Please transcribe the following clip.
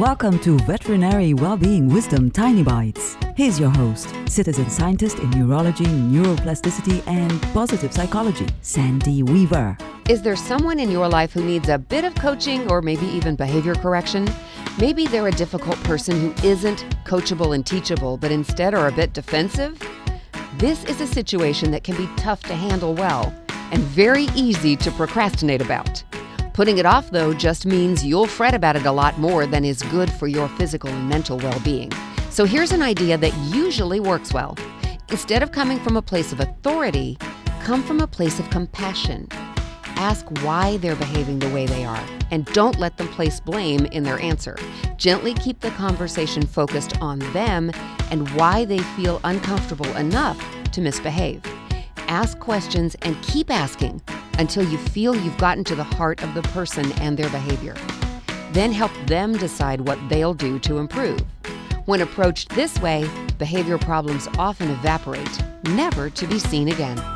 Welcome to Veterinary Wellbeing Wisdom Tiny Bites. Here's your host, citizen scientist in neurology, neuroplasticity, and positive psychology, Sandy Weaver. Is there someone in your life who needs a bit of coaching or maybe even behavior correction? Maybe they're a difficult person who isn't coachable and teachable, but instead are a bit defensive? This is a situation that can be tough to handle well and very easy to procrastinate about. Putting it off, though, just means you'll fret about it a lot more than is good for your physical and mental well being. So here's an idea that usually works well. Instead of coming from a place of authority, come from a place of compassion. Ask why they're behaving the way they are, and don't let them place blame in their answer. Gently keep the conversation focused on them and why they feel uncomfortable enough to misbehave. Ask questions and keep asking until you feel you've gotten to the heart of the person and their behavior. Then help them decide what they'll do to improve. When approached this way, behavior problems often evaporate, never to be seen again.